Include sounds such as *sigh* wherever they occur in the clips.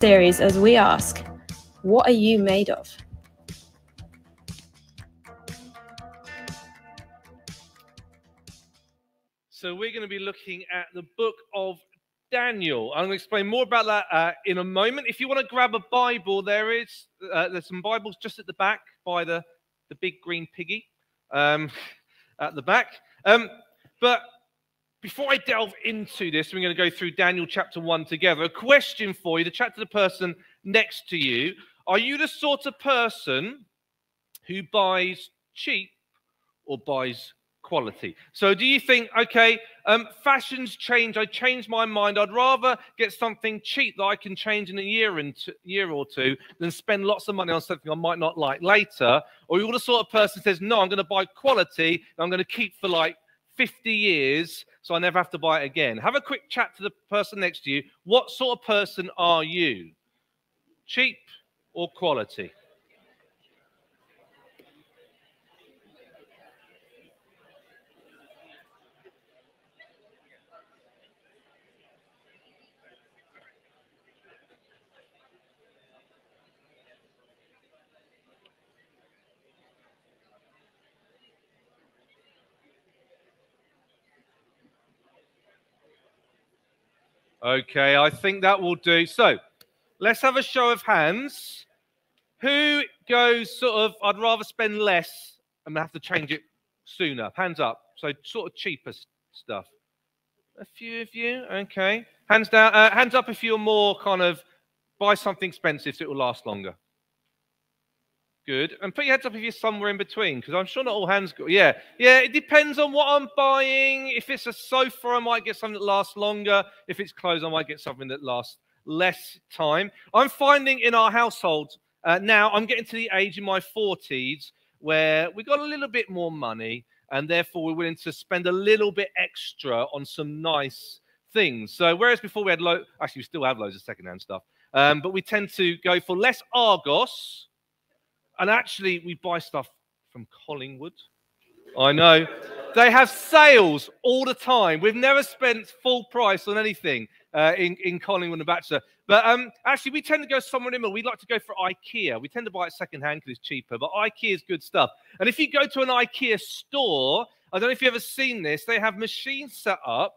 series as we ask, What are you made of? So, we're going to be looking at the book of Daniel. I'm going to explain more about that uh, in a moment. If you want to grab a Bible, there is uh, there's some Bibles just at the back by the the big green piggy um, *laughs* at the back. Um, but before I delve into this, we're going to go through Daniel chapter 1 together. A question for you to chat to the person next to you. Are you the sort of person who buys cheap or buys quality? So, do you think, okay, um, fashions change, I change my mind, I'd rather get something cheap that I can change in a year, and year or two than spend lots of money on something I might not like later? Or you're the sort of person says, no, I'm going to buy quality, I'm going to keep for like 50 years so I never have to buy it again. Have a quick chat to the person next to you. What sort of person are you? Cheap or quality? Okay, I think that will do. So let's have a show of hands. Who goes sort of, I'd rather spend less and have to change it sooner? Hands up. So sort of cheaper stuff. A few of you. Okay. Hands down. Uh, hands up if you're more kind of buy something expensive so it will last longer. Good. And put your heads up if you're somewhere in between, because I'm sure not all hands go. Yeah. Yeah, it depends on what I'm buying. If it's a sofa, I might get something that lasts longer. If it's clothes, I might get something that lasts less time. I'm finding in our household uh, now, I'm getting to the age in my 40s where we got a little bit more money, and therefore we're willing to spend a little bit extra on some nice things. So, whereas before we had low, actually, we still have loads of secondhand stuff, um, but we tend to go for less Argos and actually, we buy stuff from Collingwood. I know. They have sales all the time. We've never spent full price on anything uh, in, in Collingwood and Bachelor. But um, actually, we tend to go somewhere in the middle. We like to go for IKEA. We tend to buy it secondhand because it's cheaper, but IKEA is good stuff. And if you go to an IKEA store, I don't know if you've ever seen this, they have machines set up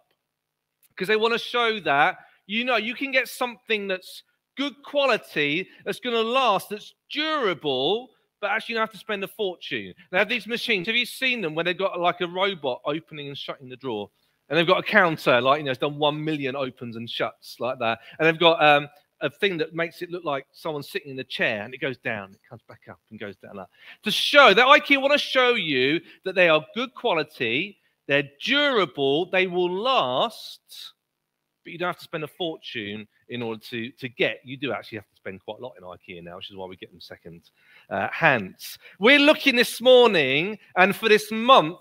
because they want to show that, you know, you can get something that's good quality, that's going to last, that's durable, but actually have to spend a fortune. They have these machines. Have you seen them where they've got like a robot opening and shutting the drawer? And they've got a counter, like, you know, it's done one million opens and shuts like that. And they've got um, a thing that makes it look like someone's sitting in a chair and it goes down, it comes back up and goes down. Like. To show that IKEA want to show you that they are good quality, they're durable, they will last, but you don't have to spend a fortune in order to, to get. You do actually have to spend quite a lot in IKEA now, which is why we get them second uh, hands. We're looking this morning and for this month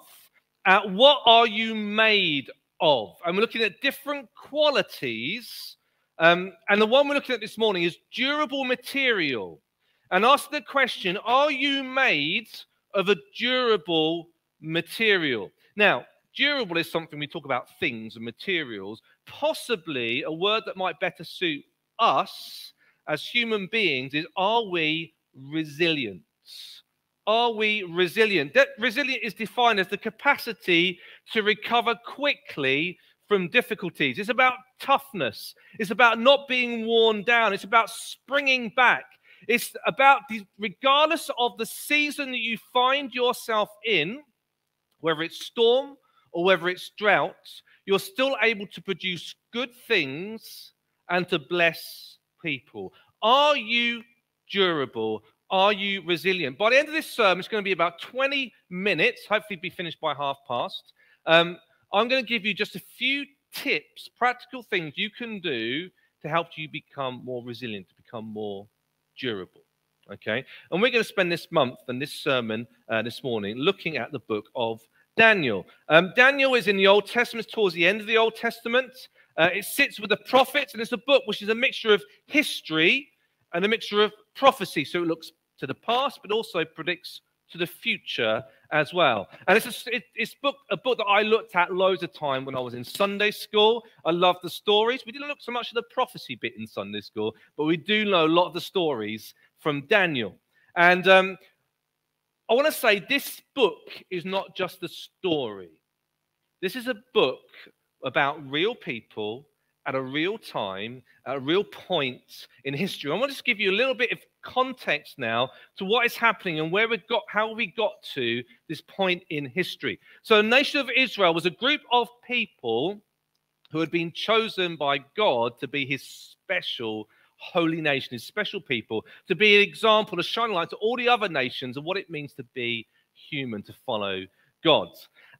at what are you made of? And we're looking at different qualities. Um, and the one we're looking at this morning is durable material. And ask the question Are you made of a durable material? Now, durable is something we talk about things and materials, possibly a word that might better suit us as human beings is are we resilient? Are we resilient? That resilient is defined as the capacity to recover quickly from difficulties. It's about toughness. It's about not being worn down. It's about springing back. It's about, regardless of the season that you find yourself in, whether it's storm or whether it's drought, you're still able to produce good things and to bless people. Are you durable? Are you resilient? By the end of this sermon, it's going to be about 20 minutes, hopefully, be finished by half past. Um, I'm going to give you just a few tips, practical things you can do to help you become more resilient, to become more durable. Okay, and we're going to spend this month and this sermon uh, this morning looking at the book of Daniel. Um, Daniel is in the Old Testament, towards the end of the Old Testament. Uh, it sits with the prophets, and it's a book which is a mixture of history and a mixture of prophecy. So it looks to the past, but also predicts to the future as well. And it's a, it, it's book, a book that I looked at loads of time when I was in Sunday school. I love the stories. We didn't look so much at the prophecy bit in Sunday school, but we do know a lot of the stories from Daniel. And um, I want to say this book is not just a story. This is a book about real people at a real time, at a real point in history. I want to just give you a little bit of context now to what is happening and where we got, how we got to this point in history. So, the nation of Israel was a group of people who had been chosen by God to be His special holy nation, His special people, to be an example, a shining light to all the other nations of what it means to be human, to follow God.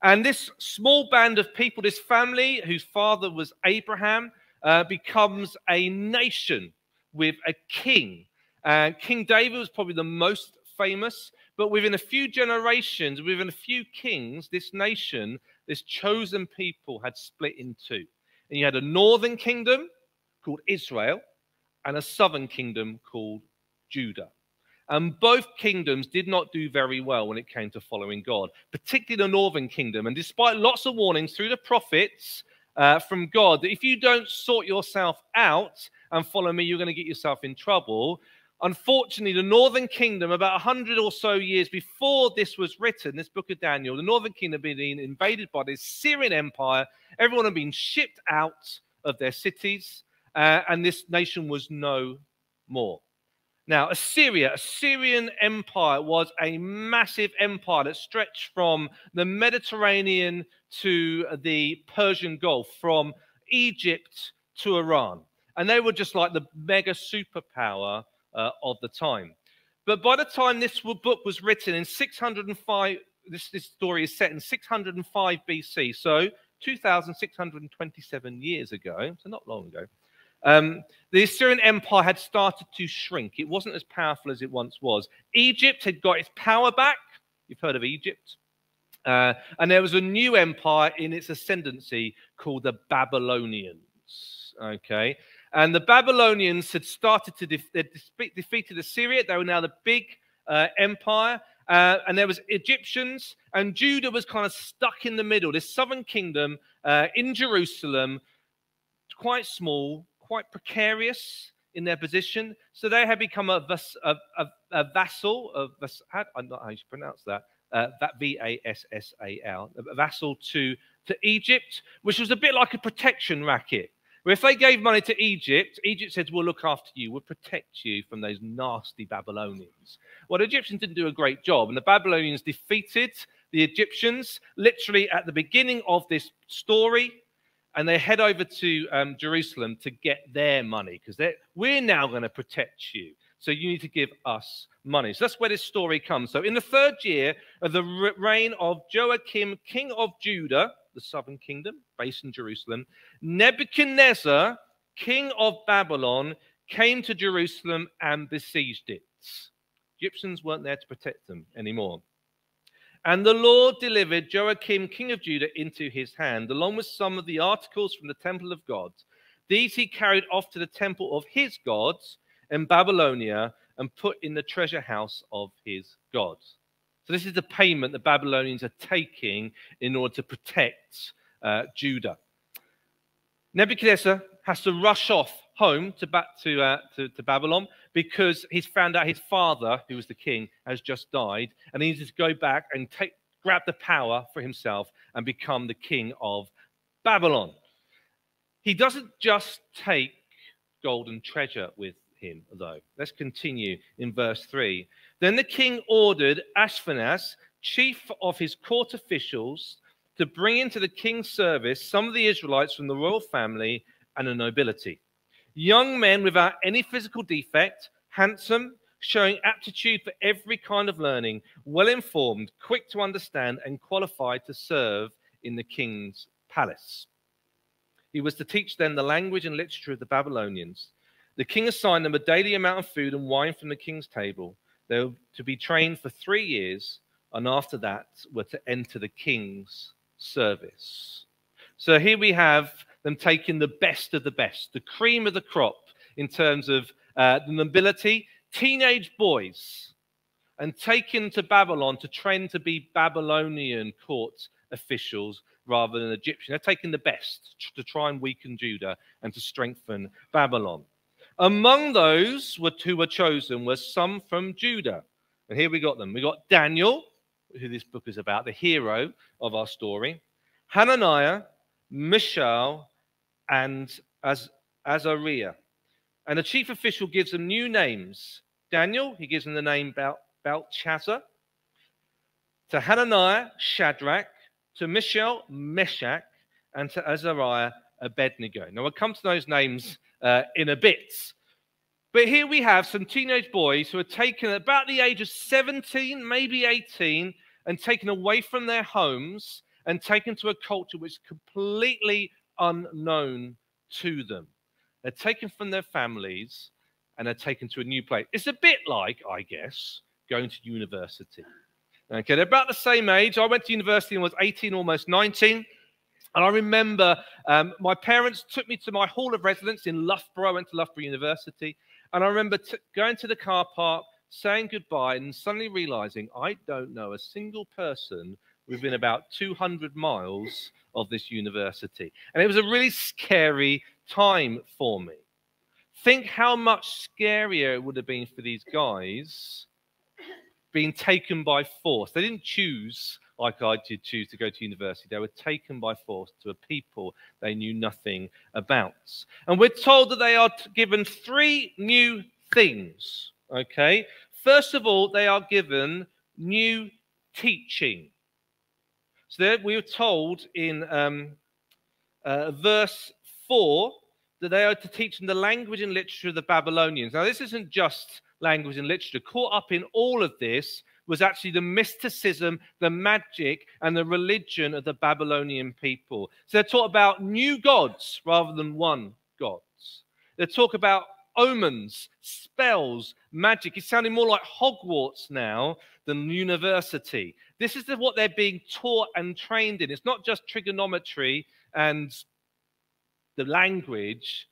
And this small band of people, this family whose father was Abraham, uh, becomes a nation with a king. Uh, king David was probably the most famous, but within a few generations, within a few kings, this nation, this chosen people had split in two. And you had a northern kingdom called Israel and a southern kingdom called Judah. And both kingdoms did not do very well when it came to following God, particularly the northern kingdom. And despite lots of warnings through the prophets uh, from God that if you don't sort yourself out and follow me, you're going to get yourself in trouble. Unfortunately, the northern kingdom, about 100 or so years before this was written, this book of Daniel, the northern kingdom had been invaded by the Assyrian empire. Everyone had been shipped out of their cities, uh, and this nation was no more. Now, Assyria, Assyrian Empire was a massive empire that stretched from the Mediterranean to the Persian Gulf, from Egypt to Iran. And they were just like the mega superpower uh, of the time. But by the time this book was written in 605, this, this story is set in 605 BC, so 2,627 years ago, so not long ago. Um, the Assyrian Empire had started to shrink. It wasn't as powerful as it once was. Egypt had got its power back. You've heard of Egypt. Uh, and there was a new empire in its ascendancy called the Babylonians. Okay. And the Babylonians had started to defeat defeated Assyria. They were now the big uh, empire. Uh, and there was Egyptians, and Judah was kind of stuck in the middle. This southern kingdom uh, in Jerusalem, quite small, quite precarious in their position. So they had become a, vas- a, a, a vassal, of I don't how you pronounce that, uh, that V A S S A L, a vassal to, to Egypt, which was a bit like a protection racket. Where if they gave money to Egypt, Egypt said, We'll look after you, we'll protect you from those nasty Babylonians. Well, the Egyptians didn't do a great job, and the Babylonians defeated the Egyptians literally at the beginning of this story and they head over to um, Jerusalem to get their money because we're now going to protect you. So you need to give us money. So that's where this story comes. So in the third year of the reign of Joachim, king of Judah, the southern kingdom based in Jerusalem, Nebuchadnezzar, king of Babylon, came to Jerusalem and besieged it. Egyptians weren't there to protect them anymore. And the Lord delivered Joachim, king of Judah, into his hand, along with some of the articles from the temple of God. These he carried off to the temple of his gods in Babylonia and put in the treasure house of his gods. So, this is the payment the Babylonians are taking in order to protect uh, Judah. Nebuchadnezzar has to rush off home to back to, uh, to, to Babylon because he's found out his father, who was the king, has just died, and he needs to go back and take, grab the power for himself and become the king of Babylon. He doesn't just take golden treasure with him, though. Let's continue in verse 3. Then the king ordered Ashpenaz, chief of his court officials, to bring into the king's service some of the Israelites from the royal family and the nobility. Young men without any physical defect, handsome, showing aptitude for every kind of learning, well informed, quick to understand, and qualified to serve in the king's palace. He was to teach them the language and literature of the Babylonians. The king assigned them a daily amount of food and wine from the king's table. They were to be trained for three years, and after that were to enter the king's service. So here we have them taking the best of the best, the cream of the crop in terms of uh, the nobility. Teenage boys and taken to Babylon to train to be Babylonian court officials rather than Egyptian. They're taking the best to try and weaken Judah and to strengthen Babylon. Among those who were chosen were some from Judah. And here we got them. We got Daniel, who this book is about, the hero of our story, Hananiah, Mishael, and Az- Azariah. And the chief official gives them new names. Daniel, he gives them the name Bel- Belteshazzar. To Hananiah, Shadrach. To Mishael, Meshach. And to Azariah, Abednego. Now, we'll come to those names uh, in a bit. But here we have some teenage boys who are taken at about the age of 17, maybe 18, and taken away from their homes and taken to a culture which is completely unknown to them. They're taken from their families and they're taken to a new place. It's a bit like, I guess, going to university. Okay, they're about the same age. I went to university and was 18, almost 19. And I remember um, my parents took me to my hall of residence in Loughborough. I went to Loughborough University. And I remember t- going to the car park, saying goodbye, and suddenly realizing I don't know a single person within about 200 miles of this university. And it was a really scary time for me. Think how much scarier it would have been for these guys being taken by force. They didn't choose like I did choose to go to university. They were taken by force to a people they knew nothing about. And we're told that they are given three new things. Okay. First of all, they are given new teaching. So there we were told in um, uh, verse 4 that they are to teach them the language and literature of the Babylonians. Now, this isn't just language and literature. Caught up in all of this was actually the mysticism, the magic, and the religion of the Babylonian people. So they talk about new gods rather than one gods. They talk about omens, spells, magic. It's sounding more like Hogwarts now than university. This is what they're being taught and trained in. It's not just trigonometry and the language.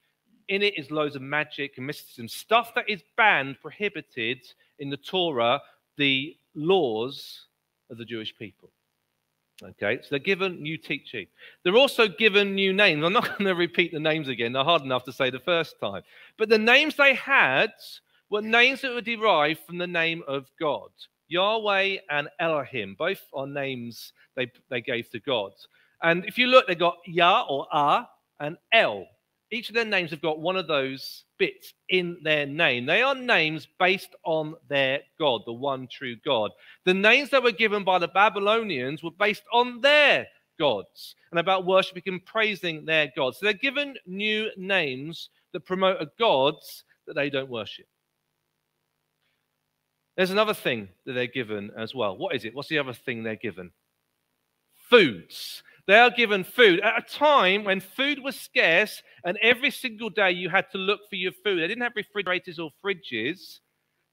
In it is loads of magic and mysticism, stuff that is banned, prohibited in the Torah, the laws of the Jewish people. Okay, so they're given new teaching. They're also given new names. I'm not *laughs* going to repeat the names again, they're hard enough to say the first time. But the names they had were names that were derived from the name of God. Yahweh and Elohim, both are names they, they gave to God. And if you look, they got Yah or Ah and El. Each of their names have got one of those bits in their name. They are names based on their God, the one true God. The names that were given by the Babylonians were based on their gods and about worshiping and praising their gods. So they're given new names that promote a gods that they don't worship. There's another thing that they're given as well. What is it? What's the other thing they're given? Foods. They are given food at a time when food was scarce and every single day you had to look for your food. They didn't have refrigerators or fridges.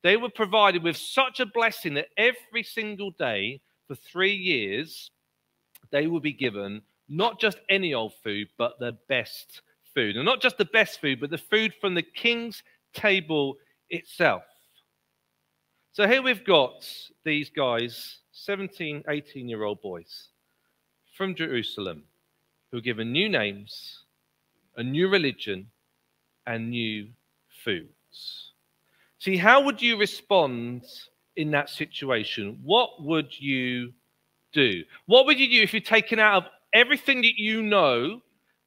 They were provided with such a blessing that every single day for three years, they will be given not just any old food, but the best food. And not just the best food, but the food from the king's table itself. So here we've got these guys, 17, 18 year old boys from Jerusalem who are given new names, a new religion, and new foods. See, how would you respond in that situation? What would you do? What would you do if you're taken out of everything that you know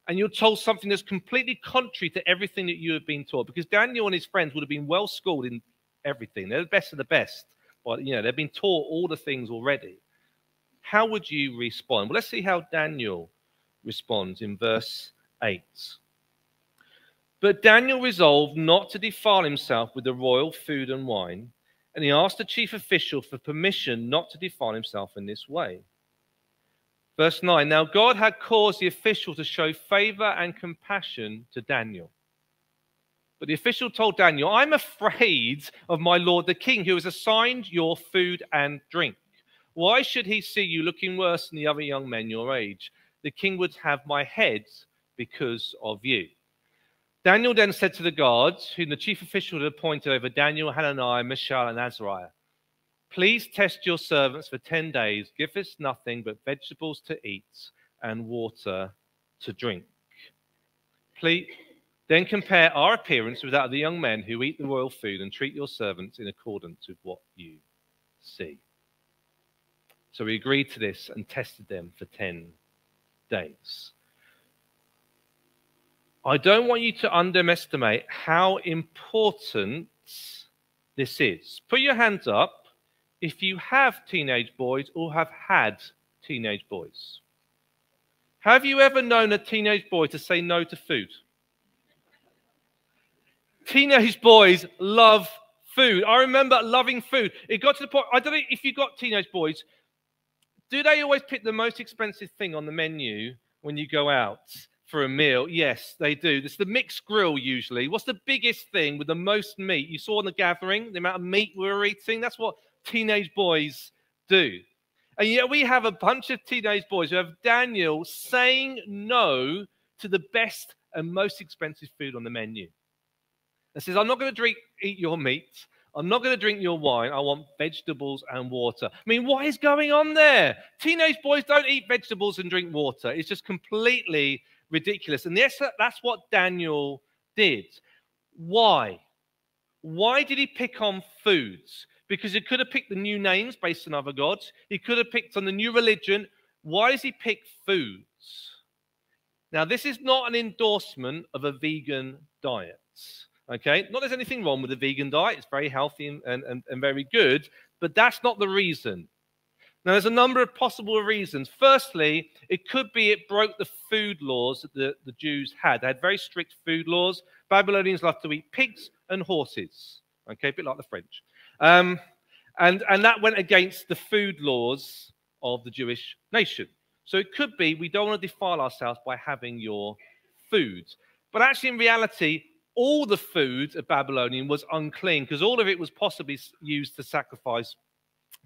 and you're told something that's completely contrary to everything that you have been taught? Because Daniel and his friends would have been well schooled in everything. They're the best of the best. But, you know, they've been taught all the things already how would you respond? Well, let's see how Daniel responds in verse 8. But Daniel resolved not to defile himself with the royal food and wine, and he asked the chief official for permission not to defile himself in this way. Verse 9 Now God had caused the official to show favor and compassion to Daniel. But the official told Daniel, I'm afraid of my lord the king, who has assigned your food and drink. Why should he see you looking worse than the other young men your age? The king would have my head because of you. Daniel then said to the guards, whom the chief official had appointed over Daniel, Hananiah, Mishael, and Azariah, Please test your servants for 10 days. Give us nothing but vegetables to eat and water to drink. Please then compare our appearance with that of the young men who eat the royal food and treat your servants in accordance with what you see. So we agreed to this and tested them for 10 days. I don't want you to underestimate how important this is. Put your hands up if you have teenage boys or have had teenage boys. Have you ever known a teenage boy to say no to food? Teenage boys love food. I remember loving food. It got to the point, I don't know if you've got teenage boys, do they always pick the most expensive thing on the menu when you go out for a meal? Yes, they do. It's the mixed grill usually. What's the biggest thing with the most meat? You saw in the gathering, the amount of meat we were eating. That's what teenage boys do. And yet we have a bunch of teenage boys who have Daniel saying no to the best and most expensive food on the menu. And says, I'm not going to drink, eat your meat. I'm not going to drink your wine. I want vegetables and water. I mean, what is going on there? Teenage boys don't eat vegetables and drink water. It's just completely ridiculous. And yes, that's what Daniel did. Why? Why did he pick on foods? Because he could have picked the new names based on other gods. He could have picked on the new religion. Why does he pick foods? Now, this is not an endorsement of a vegan diet. Okay, not there's anything wrong with a vegan diet, it's very healthy and, and, and very good, but that's not the reason. Now, there's a number of possible reasons. Firstly, it could be it broke the food laws that the, the Jews had. They had very strict food laws. Babylonians loved to eat pigs and horses, okay, a bit like the French. Um, and, and that went against the food laws of the Jewish nation. So it could be we don't want to defile ourselves by having your food. But actually, in reality, all the food of Babylonian was unclean because all of it was possibly used to sacrifice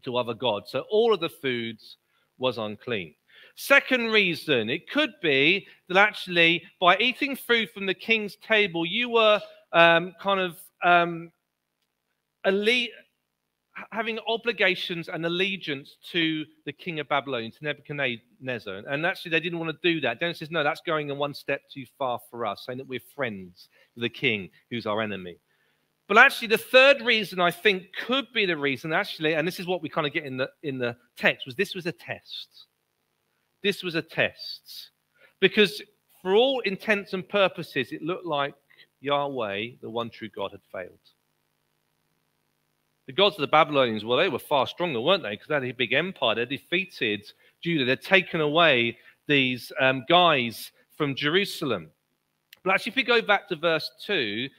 to other gods. So all of the foods was unclean. Second reason, it could be that actually by eating food from the king's table, you were um, kind of um, elite, having obligations and allegiance to the king of Babylon, to Nebuchadnezzar. And actually, they didn't want to do that. Daniel says, no, that's going in one step too far for us, saying that we're friends with the king who's our enemy. But actually, the third reason I think could be the reason, actually, and this is what we kind of get in the in the text, was this was a test. This was a test. Because for all intents and purposes, it looked like Yahweh, the one true God, had failed. The gods of the Babylonians, well, they were far stronger, weren't they? Because they had a big empire. They defeated Judah. They'd taken away these um, guys from Jerusalem. But actually, if we go back to verse 2,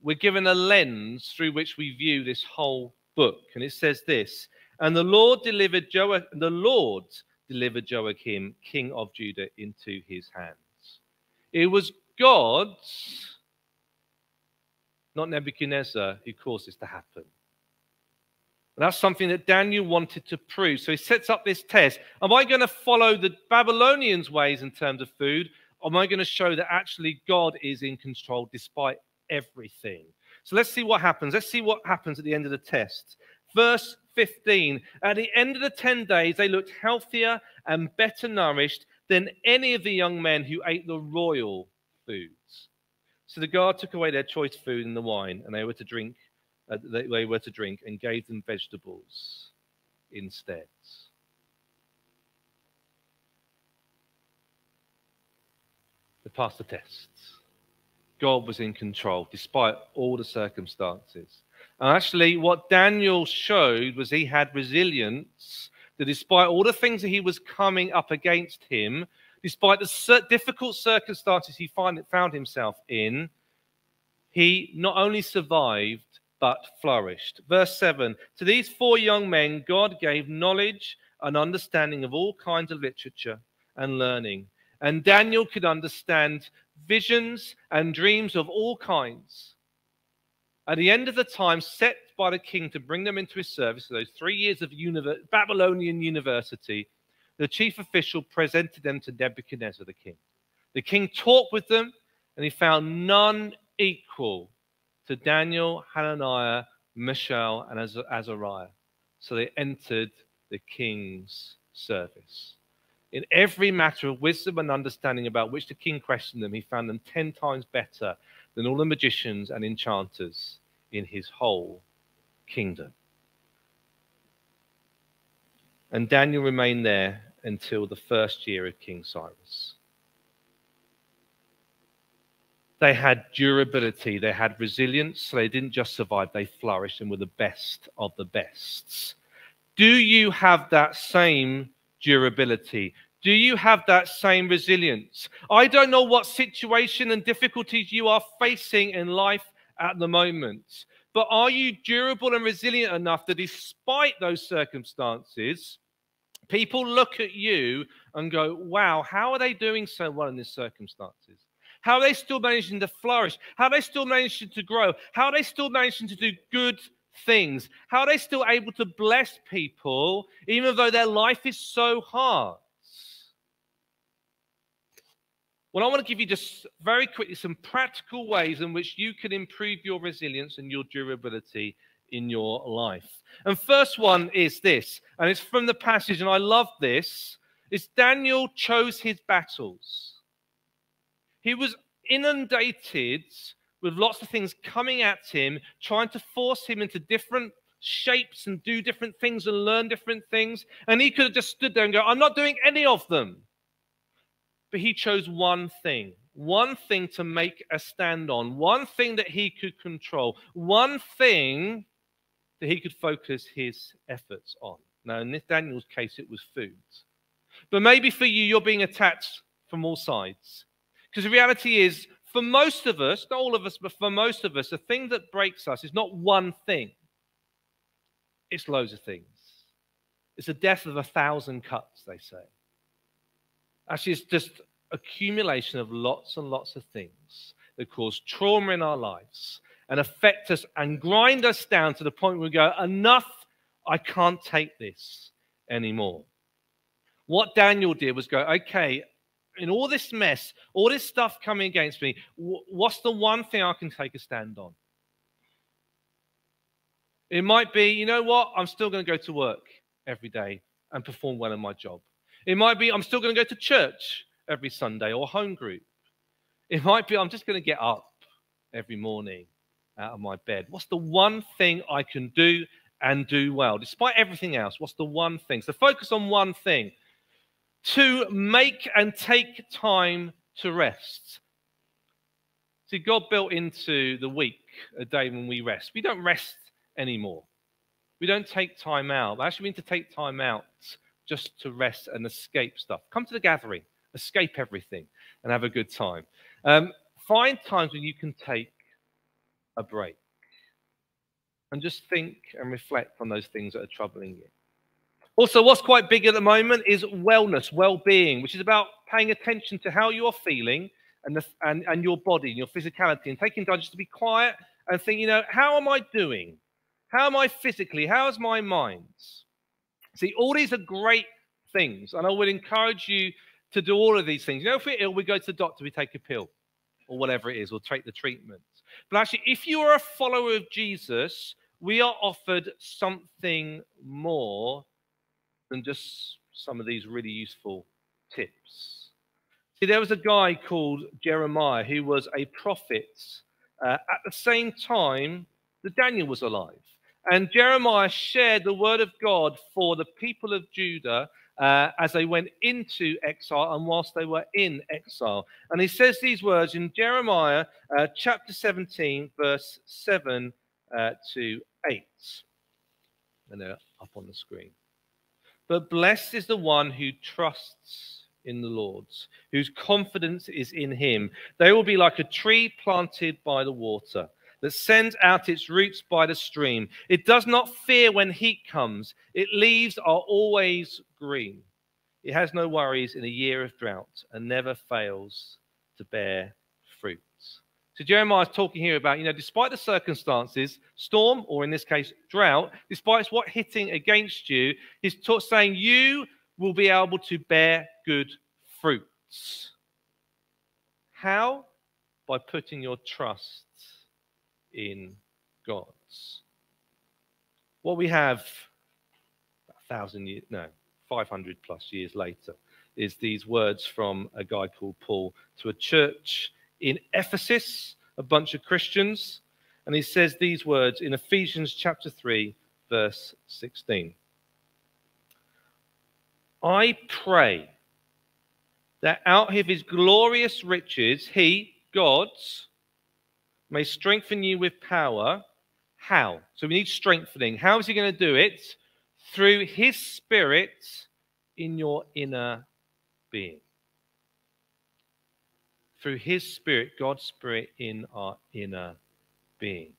we're given a lens through which we view this whole book. And it says this And the Lord delivered jo- the Lord delivered Joachim, king of Judah, into his hands. It was God, not Nebuchadnezzar, who caused this to happen. And that's something that Daniel wanted to prove. So he sets up this test. Am I going to follow the Babylonians' ways in terms of food? Or am I going to show that actually God is in control despite everything? So let's see what happens. Let's see what happens at the end of the test. Verse 15 At the end of the 10 days, they looked healthier and better nourished than any of the young men who ate the royal foods. So the guard took away their choice food and the wine, and they were to drink uh, they, they were to drink and gave them vegetables instead. They passed the tests. God was in control despite all the circumstances. And actually, what Daniel showed was he had resilience, that despite all the things that he was coming up against him, despite the difficult circumstances he found himself in, he not only survived, but flourished. Verse 7 To these four young men, God gave knowledge and understanding of all kinds of literature and learning. And Daniel could understand visions and dreams of all kinds. At the end of the time set by the king to bring them into his service, those three years of Babylonian university, the chief official presented them to Nebuchadnezzar the king. The king talked with them, and he found none equal to Daniel, Hananiah, Mishael, and Azariah. So they entered the king's service. In every matter of wisdom and understanding about which the king questioned them, he found them ten times better than all the magicians and enchanters in his whole kingdom. And Daniel remained there until the first year of King Cyrus. They had durability, they had resilience, so they didn't just survive, they flourished and were the best of the bests. Do you have that same durability? Do you have that same resilience? I don't know what situation and difficulties you are facing in life at the moment, but are you durable and resilient enough that despite those circumstances, people look at you and go, wow, how are they doing so well in these circumstances? How are they still managing to flourish? How are they still managing to grow? How are they still managing to do good things? How are they still able to bless people even though their life is so hard? Well, I want to give you just very quickly some practical ways in which you can improve your resilience and your durability in your life. And first one is this, and it's from the passage, and I love this, is Daniel chose his battles. He was inundated with lots of things coming at him, trying to force him into different shapes and do different things and learn different things. And he could have just stood there and go, I'm not doing any of them. But he chose one thing, one thing to make a stand on, one thing that he could control, one thing that he could focus his efforts on. Now, in Daniel's case, it was food. But maybe for you, you're being attacked from all sides. Because the reality is, for most of us, not all of us, but for most of us, the thing that breaks us is not one thing, it's loads of things. It's the death of a thousand cuts, they say. Actually, it's just accumulation of lots and lots of things that cause trauma in our lives and affect us and grind us down to the point where we go, enough, I can't take this anymore. What Daniel did was go, okay, in all this mess, all this stuff coming against me, what's the one thing I can take a stand on? It might be, you know what? I'm still going to go to work every day and perform well in my job. It might be, I'm still going to go to church every Sunday or home group. It might be, I'm just going to get up every morning out of my bed. What's the one thing I can do and do well, despite everything else? What's the one thing? So focus on one thing to make and take time to rest. See, God built into the week a day when we rest. We don't rest anymore. We don't take time out. I actually mean to take time out just to rest and escape stuff. Come to the gathering, escape everything, and have a good time. Um, find times when you can take a break and just think and reflect on those things that are troubling you. Also, what's quite big at the moment is wellness, well-being, which is about paying attention to how you're feeling and, the, and, and your body and your physicality and taking time just to be quiet and think, you know, how am I doing? How am I physically? How's my mind? See, all these are great things, and I would encourage you to do all of these things. You know, if we're ill, we go to the doctor, we take a pill or whatever it is, or take the treatment. But actually, if you are a follower of Jesus, we are offered something more than just some of these really useful tips. See, there was a guy called Jeremiah who was a prophet uh, at the same time that Daniel was alive. And Jeremiah shared the word of God for the people of Judah uh, as they went into exile and whilst they were in exile. And he says these words in Jeremiah uh, chapter 17, verse 7 uh, to 8. And they're up on the screen. But blessed is the one who trusts in the Lord, whose confidence is in him. They will be like a tree planted by the water that sends out its roots by the stream. It does not fear when heat comes, its leaves are always green. It has no worries in a year of drought and never fails to bear so Jeremiah is talking here about, you know, despite the circumstances, storm, or in this case, drought, despite what hitting against you, he's saying you will be able to bear good fruits. How? By putting your trust in God. What we have a thousand years, no, 500 plus years later, is these words from a guy called Paul to a church in Ephesus, a bunch of Christians. And he says these words in Ephesians chapter 3, verse 16. I pray that out of his glorious riches, he, God's, may strengthen you with power. How? So we need strengthening. How is he going to do it? Through his spirit in your inner being. Through his spirit, God's spirit in our inner being.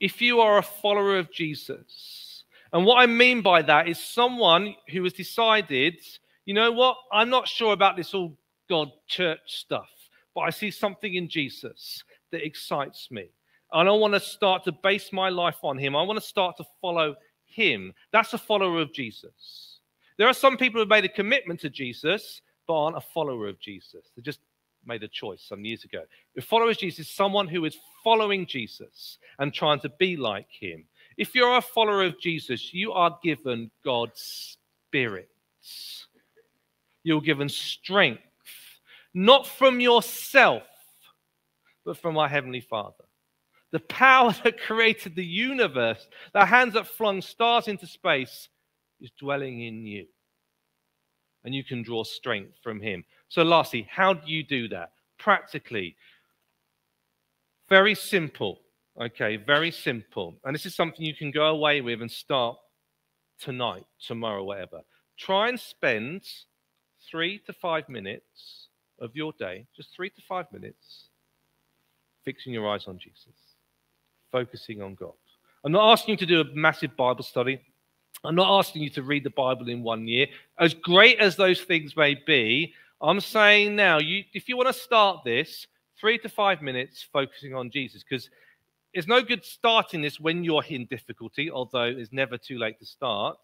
If you are a follower of Jesus, and what I mean by that is someone who has decided, you know what, I'm not sure about this all God church stuff, but I see something in Jesus that excites me. I want to start to base my life on him. I want to start to follow him. That's a follower of Jesus. There are some people who have made a commitment to Jesus, but aren't a follower of Jesus. They're just made a choice some years ago. A follower of Jesus is someone who is following Jesus and trying to be like him. If you're a follower of Jesus, you are given God's Spirit. You're given strength, not from yourself, but from our Heavenly Father. The power *laughs* that created the universe, the hands that flung stars into space, is dwelling in you. And you can draw strength from Him. So, lastly, how do you do that? Practically, very simple. Okay, very simple. And this is something you can go away with and start tonight, tomorrow, whatever. Try and spend three to five minutes of your day, just three to five minutes, fixing your eyes on Jesus, focusing on God. I'm not asking you to do a massive Bible study. I'm not asking you to read the Bible in one year. As great as those things may be, I'm saying now, you, if you want to start this, three to five minutes focusing on Jesus, because it's no good starting this when you're in difficulty, although it's never too late to start.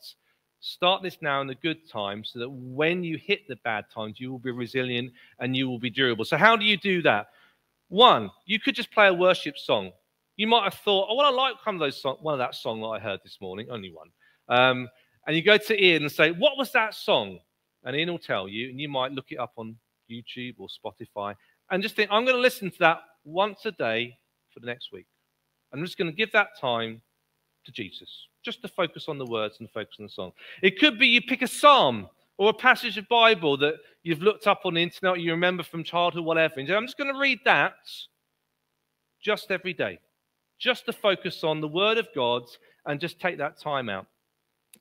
Start this now in the good time so that when you hit the bad times, you will be resilient and you will be durable. So, how do you do that? One, you could just play a worship song. You might have thought, oh, well, I like one of those song, one of that song that I heard this morning, only one. Um, and you go to Ian and say, what was that song? And Ian will tell you, and you might look it up on YouTube or Spotify and just think, I'm going to listen to that once a day for the next week. I'm just going to give that time to Jesus just to focus on the words and focus on the song. It could be you pick a psalm or a passage of Bible that you've looked up on the internet, you remember from childhood, whatever. And I'm just going to read that just every day, just to focus on the Word of God and just take that time out.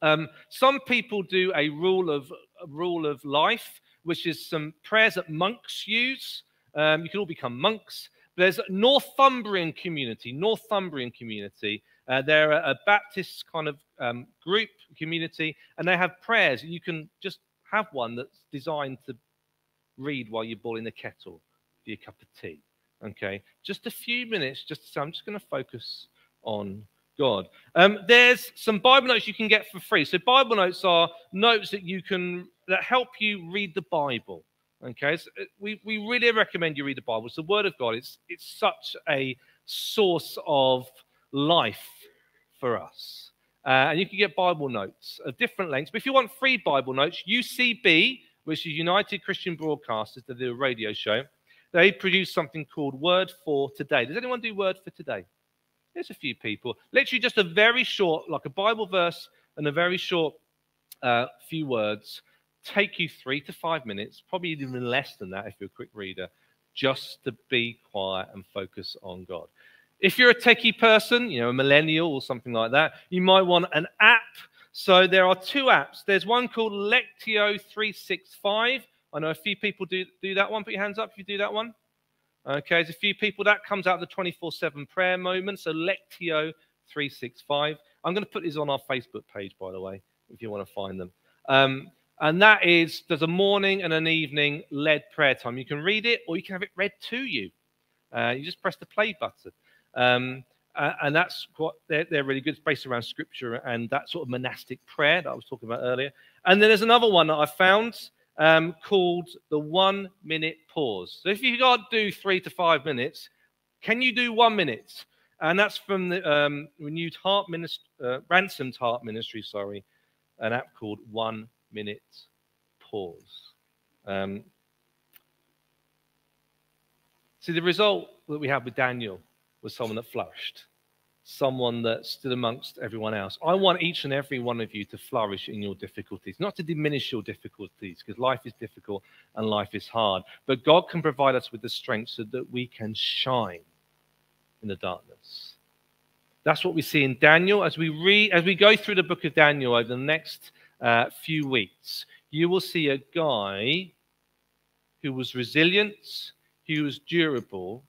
Um, some people do a rule of rule of life, which is some prayers that monks use. Um, you can all become monks. There's a Northumbrian community, Northumbrian community, uh, they're a, a, Baptist kind of um, group community, and they have prayers. You can just have one that's designed to read while you're boiling the kettle for your cup of tea. Okay, just a few minutes. Just to say, I'm just going to focus on God. Um, there's some Bible notes you can get for free. So Bible notes are notes that you can that help you read the Bible. Okay, so uh, we, we really recommend you read the Bible. It's the Word of God. It's it's such a source of life for us. Uh, and you can get Bible notes of different lengths. But if you want free Bible notes, UCB, which is United Christian Broadcasters, they do a radio show, they produce something called Word for Today. Does anyone do Word for Today? There's a few people. Literally just a very short, like a Bible verse and a very short uh, few words, take you three to five minutes, probably even less than that if you're a quick reader, just to be quiet and focus on God. If you're a techie person, you know, a millennial or something like that, you might want an app. So there are two apps. There's one called Lectio 365. I know a few people do, do that one. Put your hands up if you do that one. Okay, there's a few people that comes out of the 24 7 prayer moment. So Lectio 365. I'm going to put these on our Facebook page, by the way, if you want to find them. Um, and that is there's a morning and an evening led prayer time. You can read it or you can have it read to you. Uh, you just press the play button. Um, uh, and that's what they're, they're, really good. It's based around scripture and that sort of monastic prayer that I was talking about earlier. And then there's another one that I found um, called the one minute pause. So if you can't do three to five minutes, can you do one minute? And that's from the um, renewed heart ministry, uh, ransomed heart ministry, sorry. an app called One Minute Pause. Um, see, the result that we had with Daniel was someone that flourished, someone that stood amongst everyone else. I want each and every one of you to flourish in your difficulties, not to diminish your difficulties, because life is difficult and life is hard. But God can provide us with the strength so that we can shine in the darkness. That's what we see in Daniel as we read, as we go through the book of Daniel over the next uh, few weeks. You will see a guy who was resilient, who was durable,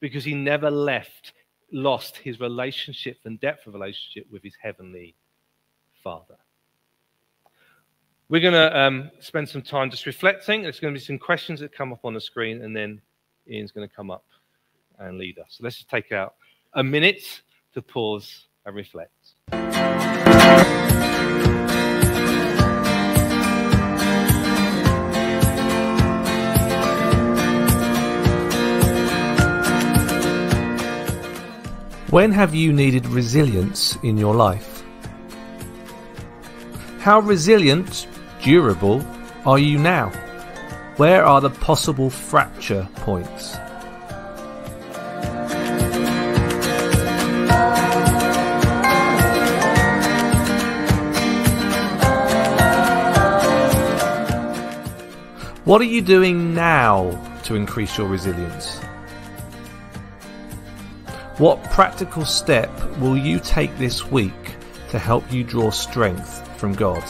because he never left, lost his relationship and depth of relationship with his heavenly Father. We're going to um, spend some time just reflecting. There's going to be some questions that come up on the screen, and then Ian's going to come up and lead us. So let's just take out a minute to pause and reflect. When have you needed resilience in your life? How resilient, durable are you now? Where are the possible fracture points? What are you doing now to increase your resilience? What practical step will you take this week to help you draw strength from God?